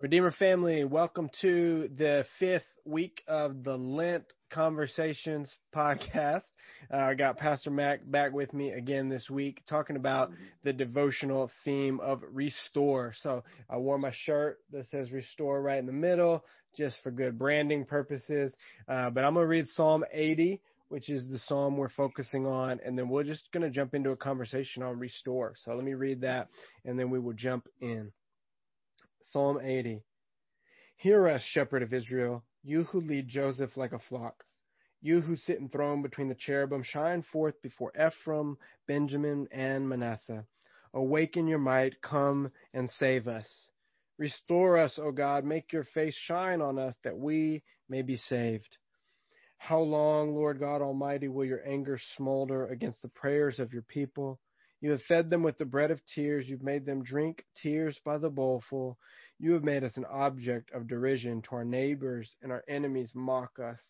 Redeemer family, welcome to the fifth week of the Lent Conversations podcast. Uh, I got Pastor Mac back with me again this week talking about the devotional theme of restore. So I wore my shirt that says restore right in the middle just for good branding purposes. Uh, but I'm going to read Psalm 80, which is the psalm we're focusing on, and then we're just going to jump into a conversation on restore. So let me read that and then we will jump in. Psalm 80. Hear us, shepherd of Israel, you who lead Joseph like a flock. You who sit enthroned between the cherubim, shine forth before Ephraim, Benjamin, and Manasseh. Awaken your might, come and save us. Restore us, O God, make your face shine on us that we may be saved. How long, Lord God Almighty, will your anger smolder against the prayers of your people? You have fed them with the bread of tears. You've made them drink tears by the bowlful. You have made us an object of derision to our neighbors, and our enemies mock us.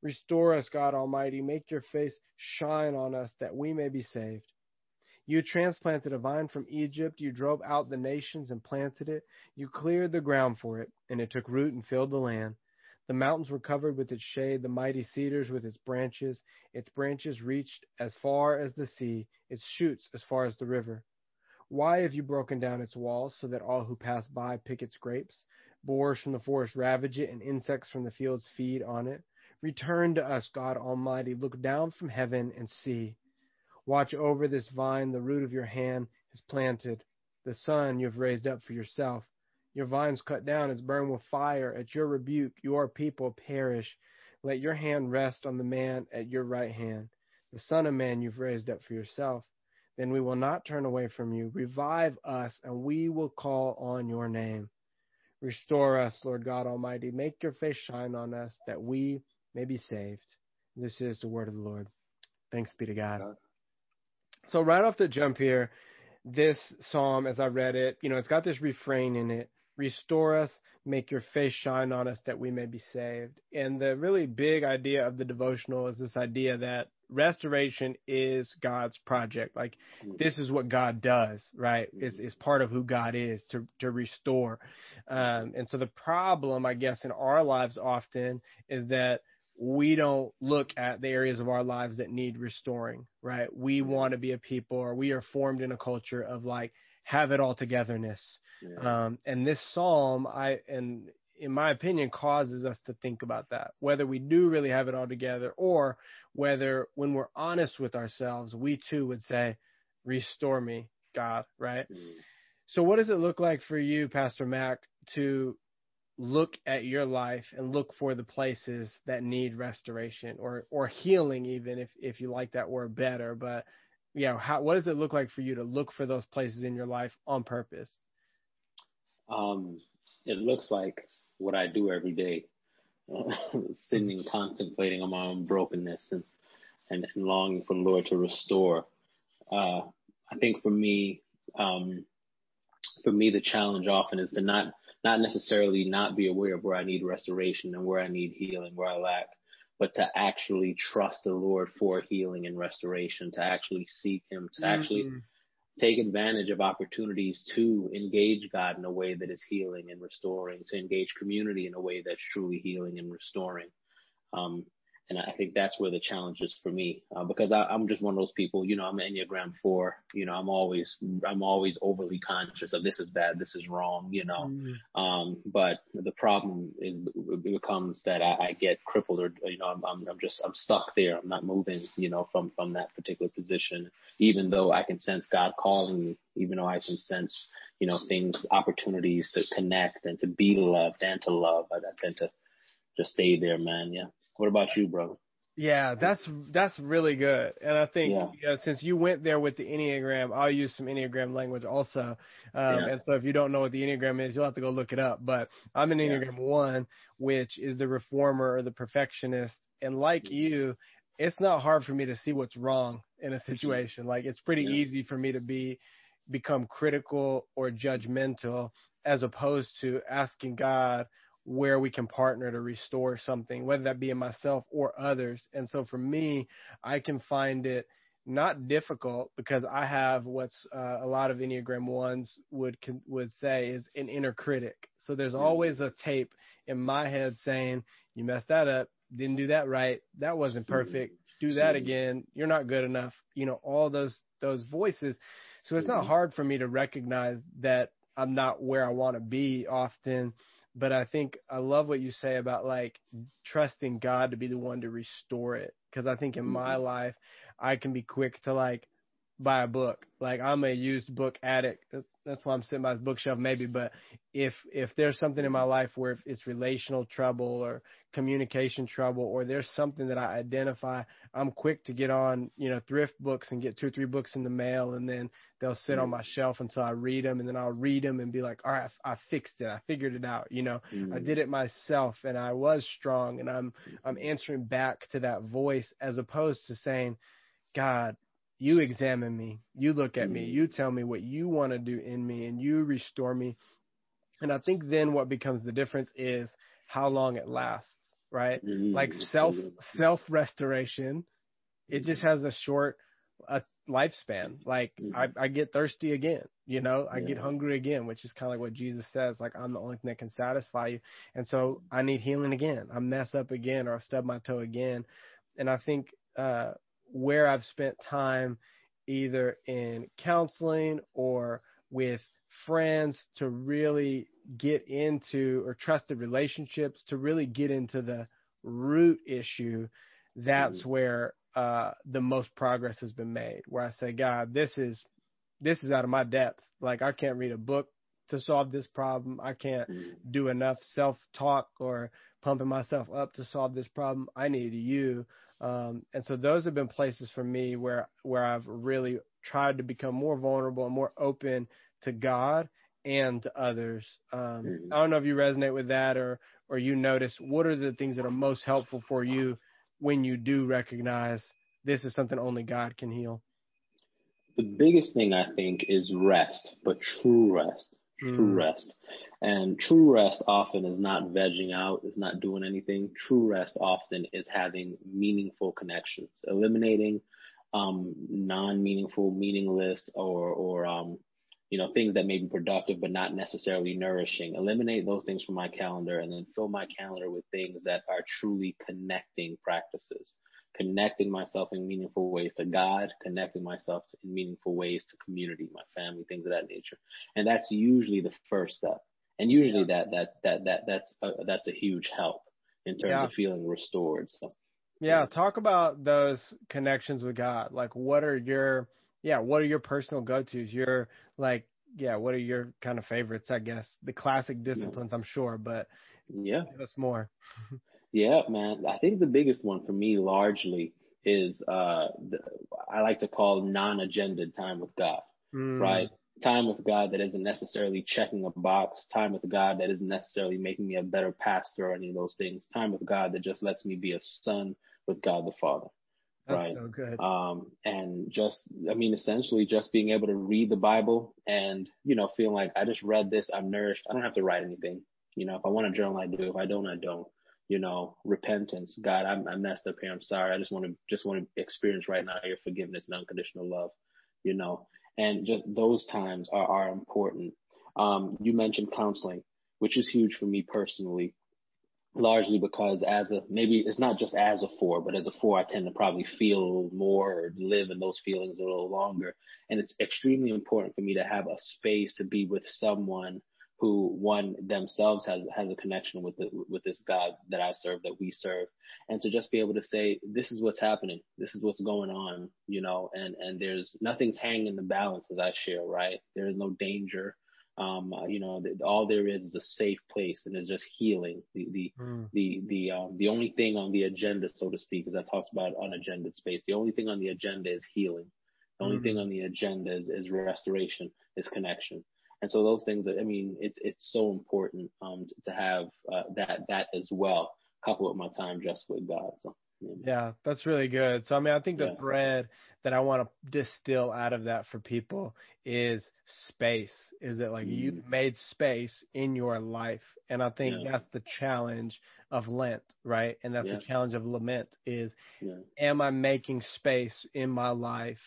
Restore us, God Almighty. Make your face shine on us that we may be saved. You transplanted a vine from Egypt. You drove out the nations and planted it. You cleared the ground for it, and it took root and filled the land. The mountains were covered with its shade, the mighty cedars with its branches. Its branches reached as far as the sea, its shoots as far as the river. Why have you broken down its walls so that all who pass by pick its grapes? Boars from the forest ravage it, and insects from the fields feed on it. Return to us, God Almighty. Look down from heaven and see. Watch over this vine the root of your hand has planted. The son you have raised up for yourself. Your vines cut down is burned with fire. At your rebuke, your people perish. Let your hand rest on the man at your right hand. The son of man you've raised up for yourself then we will not turn away from you. Revive us, and we will call on your name. Restore us, Lord God Almighty. Make your face shine on us, that we may be saved. This is the word of the Lord. Thanks be to God. So, right off the jump here, this psalm, as I read it, you know, it's got this refrain in it Restore us, make your face shine on us, that we may be saved. And the really big idea of the devotional is this idea that restoration is God's project. Like mm. this is what God does, right? Is mm-hmm. is part of who God is to to restore. Um, and so the problem, I guess, in our lives often is that we don't look at the areas of our lives that need restoring, right? We mm-hmm. want to be a people, or we are formed in a culture of like have it all togetherness. Yeah. Um, and this psalm, I and in my opinion, causes us to think about that. Whether we do really have it all together or whether when we're honest with ourselves, we too would say, restore me, God, right? Mm. So what does it look like for you, Pastor Mac, to look at your life and look for the places that need restoration or, or healing even if, if you like that word better, but you know, how, what does it look like for you to look for those places in your life on purpose? Um, it looks like what I do every day, uh, sitting and contemplating on my own brokenness and, and, and longing for the Lord to restore. Uh, I think for me, um, for me, the challenge often is to not, not necessarily not be aware of where I need restoration and where I need healing, where I lack, but to actually trust the Lord for healing and restoration, to actually seek Him, to mm-hmm. actually take advantage of opportunities to engage God in a way that is healing and restoring, to engage community in a way that's truly healing and restoring. Um, and I think that's where the challenge is for me, uh, because I, am just one of those people, you know, I'm an Enneagram four, you know, I'm always, I'm always overly conscious of this is bad, this is wrong, you know. Mm-hmm. Um, but the problem is, becomes that I, I get crippled or, you know, I'm, I'm, I'm just, I'm stuck there. I'm not moving, you know, from, from that particular position, even though I can sense God calling me, even though I can sense, you know, things, opportunities to connect and to be loved and to love. I, I tend to just stay there, man. Yeah. What about you, brother? Yeah, that's that's really good, and I think yeah. you know, since you went there with the enneagram, I'll use some enneagram language also. Um, yeah. And so if you don't know what the enneagram is, you'll have to go look it up. But I'm an enneagram yeah. one, which is the reformer or the perfectionist, and like you, it's not hard for me to see what's wrong in a situation. Like it's pretty easy for me to be become critical or judgmental as opposed to asking God where we can partner to restore something, whether that be in myself or others. And so for me, I can find it not difficult because I have what's uh, a lot of Enneagram ones would would say is an inner critic. So there's hmm. always a tape in my head saying, you messed that up, didn't do that right, that wasn't hmm. perfect, do that hmm. again, you're not good enough. You know, all those those voices. So it's not hard for me to recognize that I'm not where I want to be often. But I think I love what you say about like trusting God to be the one to restore it. Cause I think in my mm-hmm. life, I can be quick to like buy a book. Like I'm a used book addict. That's why I'm sitting by this bookshelf maybe. But if if there's something in my life where it's relational trouble or communication trouble or there's something that I identify, I'm quick to get on you know thrift books and get two or three books in the mail and then they'll sit mm. on my shelf until I read them and then I'll read them and be like, all right, I, I fixed it, I figured it out. You know, mm. I did it myself and I was strong and I'm I'm answering back to that voice as opposed to saying, God, you examine me. You look at me. You tell me what you want to do in me and you restore me. And I think then what becomes the difference is how long it lasts, right? Mm-hmm. Like self, self restoration. It just has a short a lifespan. Like mm-hmm. I, I get thirsty again, you know, I get hungry again, which is kind of like what Jesus says, like I'm the only thing that can satisfy you. And so I need healing again. I mess up again or I stub my toe again. And I think, uh, where I've spent time either in counseling or with friends to really get into or trusted relationships to really get into the root issue, that's mm-hmm. where uh, the most progress has been made. Where I say, God, this is this is out of my depth. Like I can't read a book to solve this problem. I can't mm-hmm. do enough self talk or pumping myself up to solve this problem. I need you. Um, and so those have been places for me where where I've really tried to become more vulnerable and more open to God and to others. Um. I don't know if you resonate with that or or you notice what are the things that are most helpful for you when you do recognize this is something only God can heal. The biggest thing I think is rest, but true rest, true mm. rest. And true rest often is not vegging out, is not doing anything. True rest often is having meaningful connections, eliminating um, non-meaningful, meaningless, or or um, you know things that may be productive but not necessarily nourishing. Eliminate those things from my calendar, and then fill my calendar with things that are truly connecting practices connecting myself in meaningful ways to God, connecting myself in meaningful ways to community, my family, things of that nature. And that's usually the first step. And usually yeah. that, that, that, that, that's, a, that's a huge help in terms yeah. of feeling restored. So, yeah. Talk about those connections with God. Like what are your, yeah, what are your personal go-tos? Your like, yeah, what are your kind of favorites, I guess? The classic disciplines, yeah. I'm sure, but yeah, give us more. yeah, man. I think the biggest one for me largely is, uh, the, I like to call non-agenda time with God, mm. right? time with God that isn't necessarily checking a box, time with God that isn't necessarily making me a better pastor or any of those things, time with God that just lets me be a son with God the Father. That's right. so good. Um, and just, I mean, essentially just being able to read the Bible and, you know, feeling like I just read this, I'm nourished. I don't have to write anything. You know, if I want to journal, I do. If I don't, I don't. You know, repentance. God, I'm, I messed up here. I'm sorry. I just want to, just want to experience right now your forgiveness and unconditional love. You know, and just those times are, are important. Um, you mentioned counseling, which is huge for me personally, largely because as a, maybe it's not just as a four, but as a four, I tend to probably feel more or live in those feelings a little longer. And it's extremely important for me to have a space to be with someone who one themselves has has a connection with the, with this God that I serve, that we serve, and to just be able to say, this is what's happening, this is what's going on, you know, and and there's nothing's hanging in the balance as I share, right? There is no danger. Um, uh, you know, the, all there is is a safe place, and it's just healing. The the mm. the the um, the only thing on the agenda, so to speak, as I talked about unagendered space, the only thing on the agenda is healing. The only mm. thing on the agenda is, is restoration, is connection. And so those things, I mean, it's it's so important um, to, have uh, that that as well, coupled with my time just with God. So. Yeah. yeah, that's really good. So, I mean, I think the yeah. thread that I want to distill out of that for people is space. Is that like mm. you made space in your life? And I think yeah. that's the challenge of Lent, right? And that's the challenge of lament is, am I making space in my life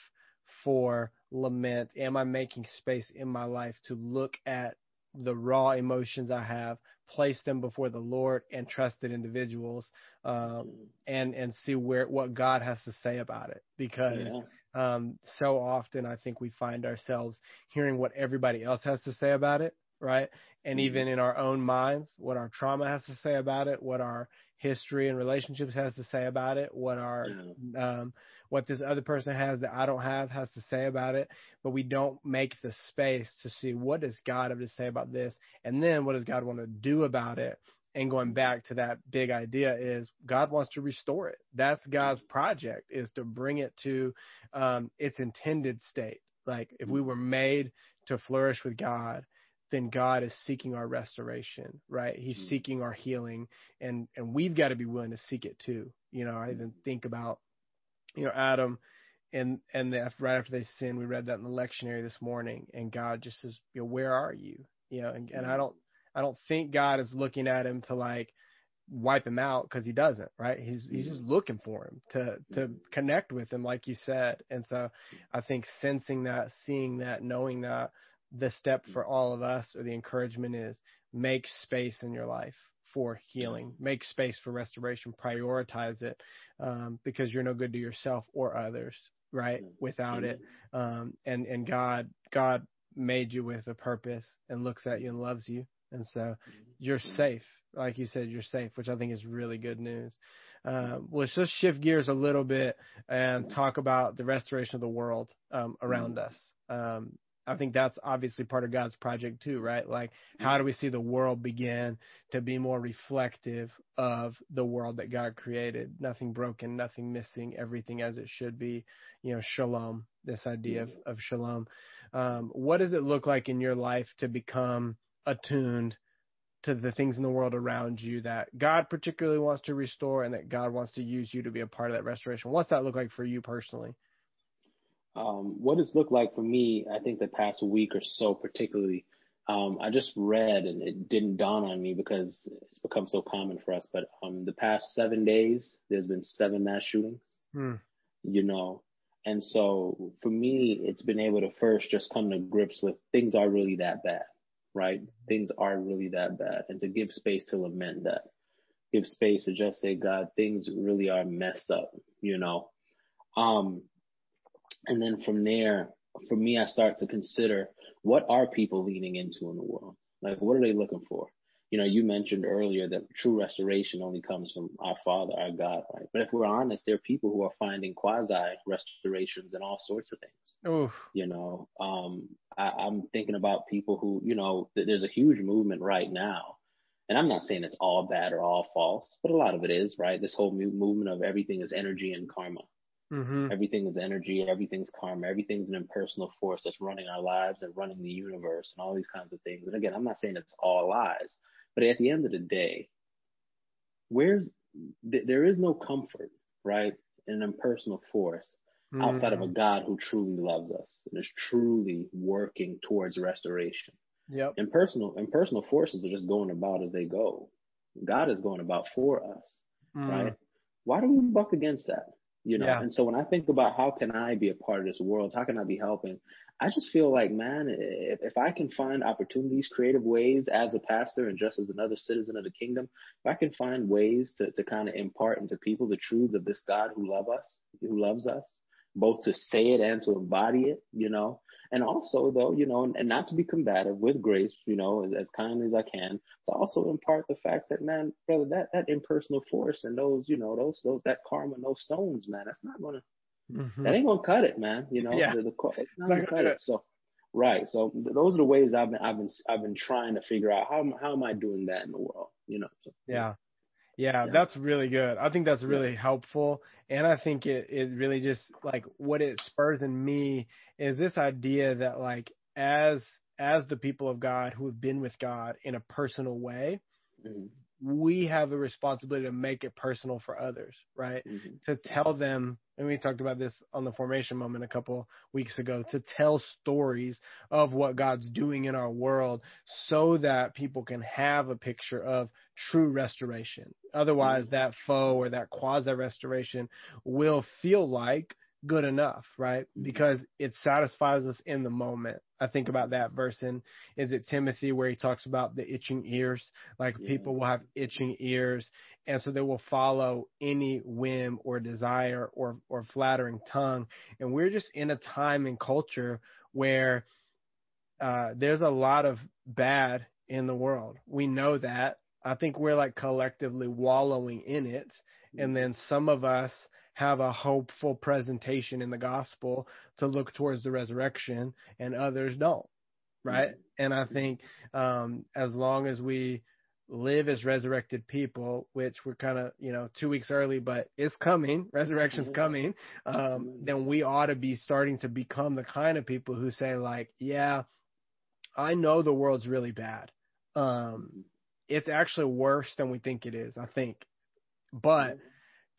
for lament? Am I making space in my life to look at the raw emotions I have, place them before the Lord and trusted individuals, um, and and see where what God has to say about it. Because yeah. um, so often I think we find ourselves hearing what everybody else has to say about it, right? And mm-hmm. even in our own minds, what our trauma has to say about it, what our history and relationships has to say about it, what our yeah. um, what this other person has that I don't have has to say about it, but we don't make the space to see what does God have to say about this, and then what does God want to do about it. And going back to that big idea is God wants to restore it. That's God's project is to bring it to um, its intended state. Like if we were made to flourish with God, then God is seeking our restoration, right? He's mm-hmm. seeking our healing and, and we've got to be willing to seek it too. You know, I even think about, you know, Adam and, and the, right after they sin, we read that in the lectionary this morning and God just says, you know, where are you? You know, and, and I mm-hmm. don't, I don't think God is looking at him to like wipe him out because he doesn't, right? He's he's just mm-hmm. looking for him to to connect with him, like you said. And so I think sensing that, seeing that, knowing that the step for all of us or the encouragement is make space in your life for healing, make space for restoration, prioritize it um, because you're no good to yourself or others, right? Without it, um, and and God God made you with a purpose and looks at you and loves you, and so you're safe. Like you said, you're safe, which I think is really good news. Um, let's just shift gears a little bit and talk about the restoration of the world um, around us. Um, I think that's obviously part of God's project too, right? Like, how do we see the world begin to be more reflective of the world that God created? Nothing broken, nothing missing, everything as it should be. You know, shalom, this idea of, of shalom. Um, what does it look like in your life to become attuned to the things in the world around you that God particularly wants to restore and that God wants to use you to be a part of that restoration? What's that look like for you personally? Um, what it's looked like for me, I think the past week or so, particularly, um, I just read and it didn't dawn on me because it's become so common for us. But um, the past seven days, there's been seven mass shootings. Hmm. You know, and so for me, it's been able to first just come to grips with things are really that bad, right? Things are really that bad, and to give space to lament that, give space to just say, God, things really are messed up. You know, um, and then from there, for me, I start to consider what are people leaning into in the world? Like, what are they looking for? You know, you mentioned earlier that true restoration only comes from our Father, our God, right? But if we're honest, there are people who are finding quasi restorations and all sorts of things. Oof. You know, um, I, I'm thinking about people who, you know, th- there's a huge movement right now and I'm not saying it's all bad or all false, but a lot of it is, right? This whole movement of everything is energy and karma, Mm-hmm. Everything is energy, everything's karma, everything's an impersonal force that's running our lives and running the universe and all these kinds of things. And again, I'm not saying it's all lies, but at the end of the day, where's th- there is no comfort, right, in an impersonal force mm-hmm. outside of a God who truly loves us and is truly working towards restoration. Yep. Impersonal impersonal forces are just going about as they go. God is going about for us, mm. right? Why do we buck against that? You know yeah. and so when i think about how can i be a part of this world how can i be helping i just feel like man if, if i can find opportunities creative ways as a pastor and just as another citizen of the kingdom if i can find ways to, to kind of impart into people the truths of this god who love us who loves us both to say it and to embody it you know and also, though, you know, and, not to be combative with grace, you know, as, as kindly as I can, to also impart the fact that, man, brother, that, that impersonal force and those, you know, those, those, that karma those stones, man, that's not gonna, mm-hmm. that ain't gonna cut it, man. You know, yeah. the, the, it's not gonna cut it. So, right. So those are the ways I've been, I've been, I've been trying to figure out how, how am I doing that in the world, you know? So, yeah. Yeah, yeah, that's really good. I think that's really yeah. helpful. And I think it, it really just like what it spurs in me is this idea that like as as the people of God who have been with God in a personal way, mm-hmm. we have a responsibility to make it personal for others, right? Mm-hmm. To tell them and we talked about this on the formation moment a couple weeks ago to tell stories of what God's doing in our world so that people can have a picture of true restoration. Otherwise, mm-hmm. that faux or that quasi restoration will feel like good enough, right? Mm-hmm. Because it satisfies us in the moment. I think about that verse in is it Timothy where he talks about the itching ears, like yeah. people will have itching ears, and so they will follow any whim or desire or or flattering tongue. And we're just in a time and culture where uh, there's a lot of bad in the world. We know that. I think we're like collectively wallowing in it, and then some of us have a hopeful presentation in the gospel to look towards the resurrection and others don't right mm-hmm. and i think um as long as we live as resurrected people which we're kind of you know two weeks early but it's coming resurrection's mm-hmm. coming um then we ought to be starting to become the kind of people who say like yeah i know the world's really bad um mm-hmm. It's actually worse than we think it is i think but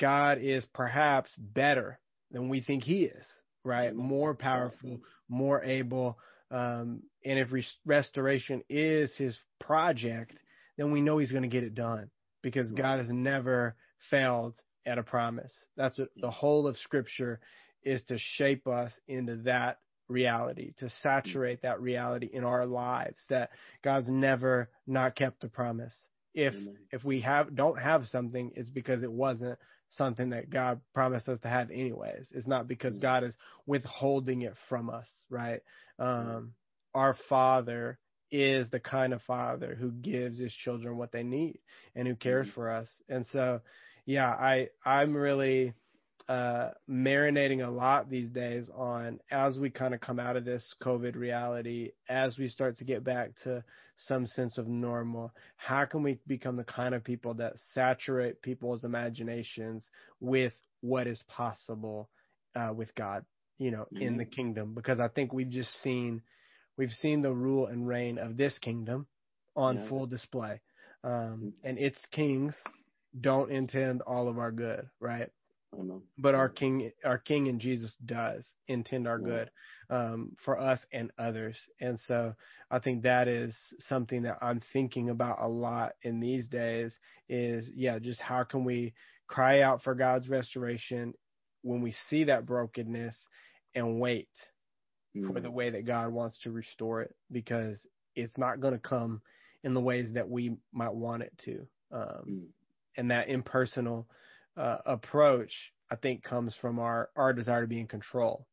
God is perhaps better than we think he is, right? More powerful, more able. Um, and if res- restoration is his project, then we know he's going to get it done because God has never failed at a promise. That's what the whole of scripture is to shape us into that reality, to saturate that reality in our lives that God's never not kept a promise. If if we have don't have something, it's because it wasn't something that God promised us to have anyways. It's not because mm. God is withholding it from us, right? Um, our Father is the kind of father who gives his children what they need and who cares mm-hmm. for us. And so, yeah, I I'm really uh, marinating a lot these days on as we kind of come out of this COVID reality, as we start to get back to some sense of normal, how can we become the kind of people that saturate people's imaginations with what is possible uh, with God, you know, mm-hmm. in the mm-hmm. kingdom? Because I think we've just seen, we've seen the rule and reign of this kingdom on yeah. full display. Um, mm-hmm. and its kings don't intend all of our good, right? But our King, our King and Jesus does intend our good um, for us and others, and so I think that is something that I'm thinking about a lot in these days. Is yeah, just how can we cry out for God's restoration when we see that brokenness and wait mm. for the way that God wants to restore it because it's not going to come in the ways that we might want it to. Um, mm. And that impersonal uh, approach, I think, comes from our our desire to be in control.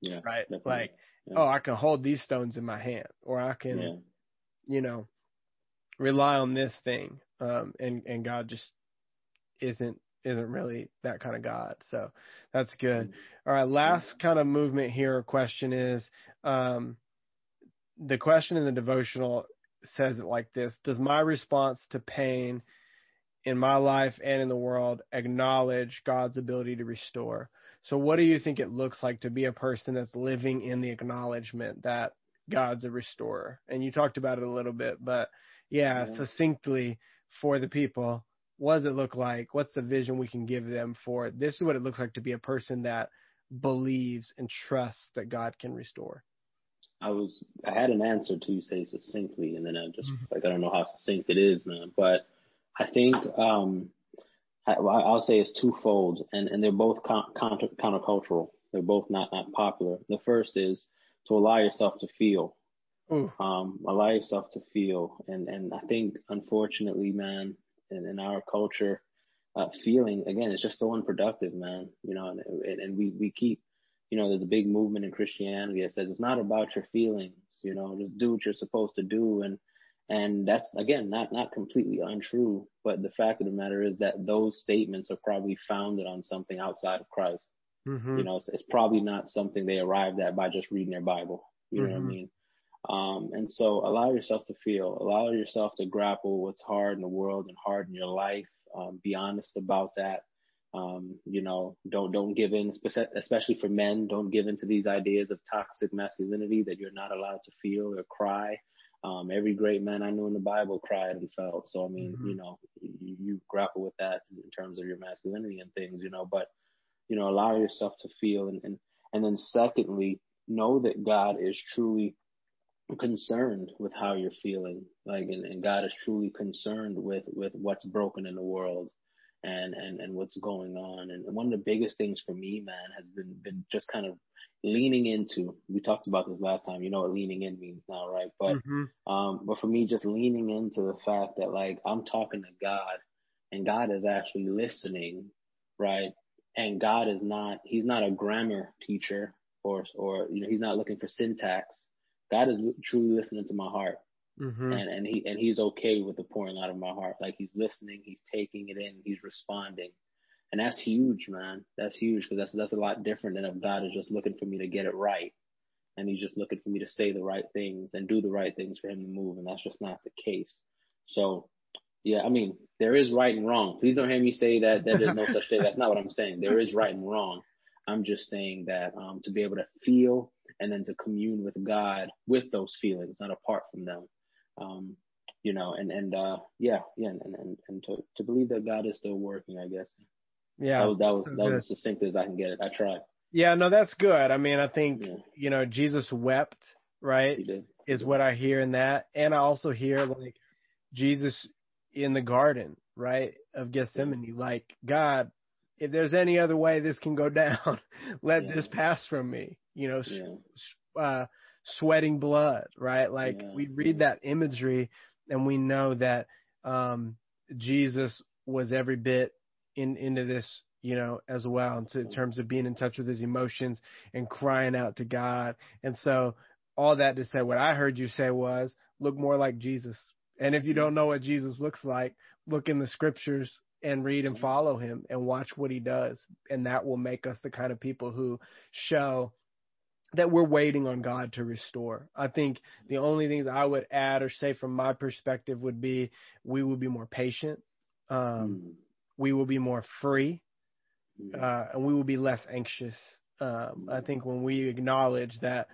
Yeah. Right. Definitely. Like, yeah. oh, I can hold these stones in my hand, or I can, yeah. you know, rely on this thing. Um, and and God just isn't isn't really that kind of God. So that's good. Mm-hmm. All right. Last kind of movement here. Question is, um, the question in the devotional says it like this: Does my response to pain in my life and in the world acknowledge God's ability to restore. So, what do you think it looks like to be a person that's living in the acknowledgement that God's a restorer? And you talked about it a little bit, but yeah, yeah. succinctly for the people, what does it look like? What's the vision we can give them for it? This is what it looks like to be a person that believes and trusts that God can restore. I was I had an answer to say succinctly, and then I just mm-hmm. like I don't know how succinct it is, man. But I think um, I, will say it's twofold, and, and they're both counter, countercultural. They're both not not popular. The first is to allow yourself to feel, um, allow yourself to feel, and and I think unfortunately, man, in, in our culture, uh, feeling again is just so unproductive, man. You know, and, and we we keep, you know, there's a big movement in Christianity that says it's not about your feelings. You know, just do what you're supposed to do, and and that's again not not completely untrue, but the fact of the matter is that those statements are probably founded on something outside of Christ. Mm-hmm. You know, it's, it's, probably not something they arrived at by just reading their Bible. You mm-hmm. know what I mm-hmm. mean? Um, and so allow yourself to feel, allow yourself to grapple what's hard in the world and hard in your life. Um, be honest about that. Um, you know, don't don't give in, especially for men. Don't give in to these ideas of toxic masculinity that you're not allowed to feel or cry. Um, every great man I knew in the Bible cried and felt. So I mean, mm-hmm. you know, you, you, grapple with that in terms of your masculinity and things, you know. But you know, allow yourself to feel, and and and then secondly, know that God is truly concerned with how you're feeling, like, and, and God is truly concerned with with what's broken in the world, and and and what's going on. And one of the biggest things for me, man, has been been just kind of leaning into. We talked about this last time. You know what leaning in means now, right? But mm-hmm. um, but for me, just leaning into the fact that like I'm talking to God, and God is actually listening, right? And God is not. He's not a grammar teacher, or or you know, he's not looking for syntax. God is truly listening to my heart. Mm-hmm. And and he and he's okay with the pouring out of my heart. Like he's listening, he's taking it in, he's responding, and that's huge, man. That's huge because that's that's a lot different than if God is just looking for me to get it right, and he's just looking for me to say the right things and do the right things for him to move, and that's just not the case. So, yeah, I mean, there is right and wrong. Please don't hear me say that that there's no such thing. That's not what I'm saying. There is right and wrong. I'm just saying that um, to be able to feel and then to commune with God with those feelings, not apart from them um, you know, and and uh, yeah, yeah, and and and to to believe that God is still working, I guess. Yeah, that was that was that was as succinct as I can get it. I tried. Yeah, no, that's good. I mean, I think yeah. you know Jesus wept, right? He did. Is what I hear in that, and I also hear like Jesus in the garden, right, of Gethsemane, yeah. like God, if there's any other way this can go down, let yeah. this pass from me. You know, uh, sweating blood, right? Like yeah. we read that imagery and we know that um, Jesus was every bit in into this, you know, as well in, in mm-hmm. terms of being in touch with his emotions and crying out to God. And so all that to say, what I heard you say was look more like Jesus. And if you mm-hmm. don't know what Jesus looks like, look in the scriptures and read and mm-hmm. follow him and watch what he does. And that will make us the kind of people who show that we're waiting on God to restore. I think the only things I would add or say from my perspective would be we will be more patient, um, mm. we will be more free, mm. uh, and we will be less anxious. Um, I think when we acknowledge that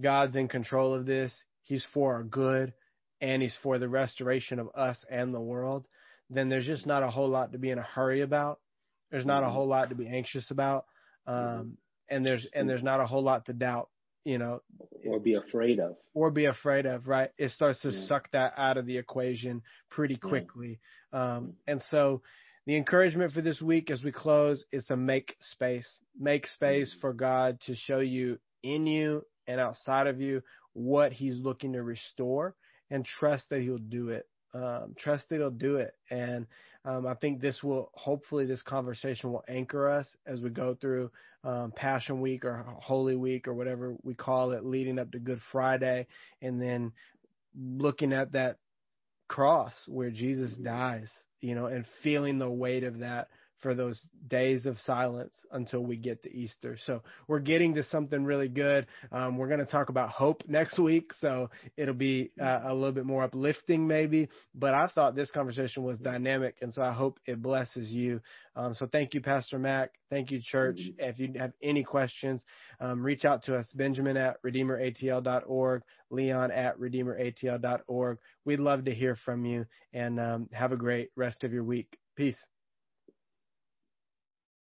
God's in control of this, He's for our good, and He's for the restoration of us and the world, then there's just not a whole lot to be in a hurry about. There's not a mm-hmm. whole lot to be anxious about. Mm-hmm. Um, and there's and there's not a whole lot to doubt, you know, or be afraid of, or be afraid of, right? It starts to yeah. suck that out of the equation pretty quickly, yeah. um, and so the encouragement for this week as we close is to make space, make space mm-hmm. for God to show you in you and outside of you what He's looking to restore, and trust that He'll do it. Um, trust that He'll do it, and um, I think this will hopefully this conversation will anchor us as we go through um, Passion Week or Holy Week or whatever we call it, leading up to Good Friday, and then looking at that cross where Jesus dies, you know, and feeling the weight of that for those days of silence until we get to Easter. So we're getting to something really good. Um, we're going to talk about hope next week, so it'll be uh, a little bit more uplifting, maybe. But I thought this conversation was dynamic, and so I hope it blesses you. Um, so thank you, Pastor Mac. Thank you, church. Mm-hmm. If you have any questions, um, reach out to us, Benjamin at redeemeratl.org, Leon at redeemeratl.org. We'd love to hear from you, and um, have a great rest of your week. Peace.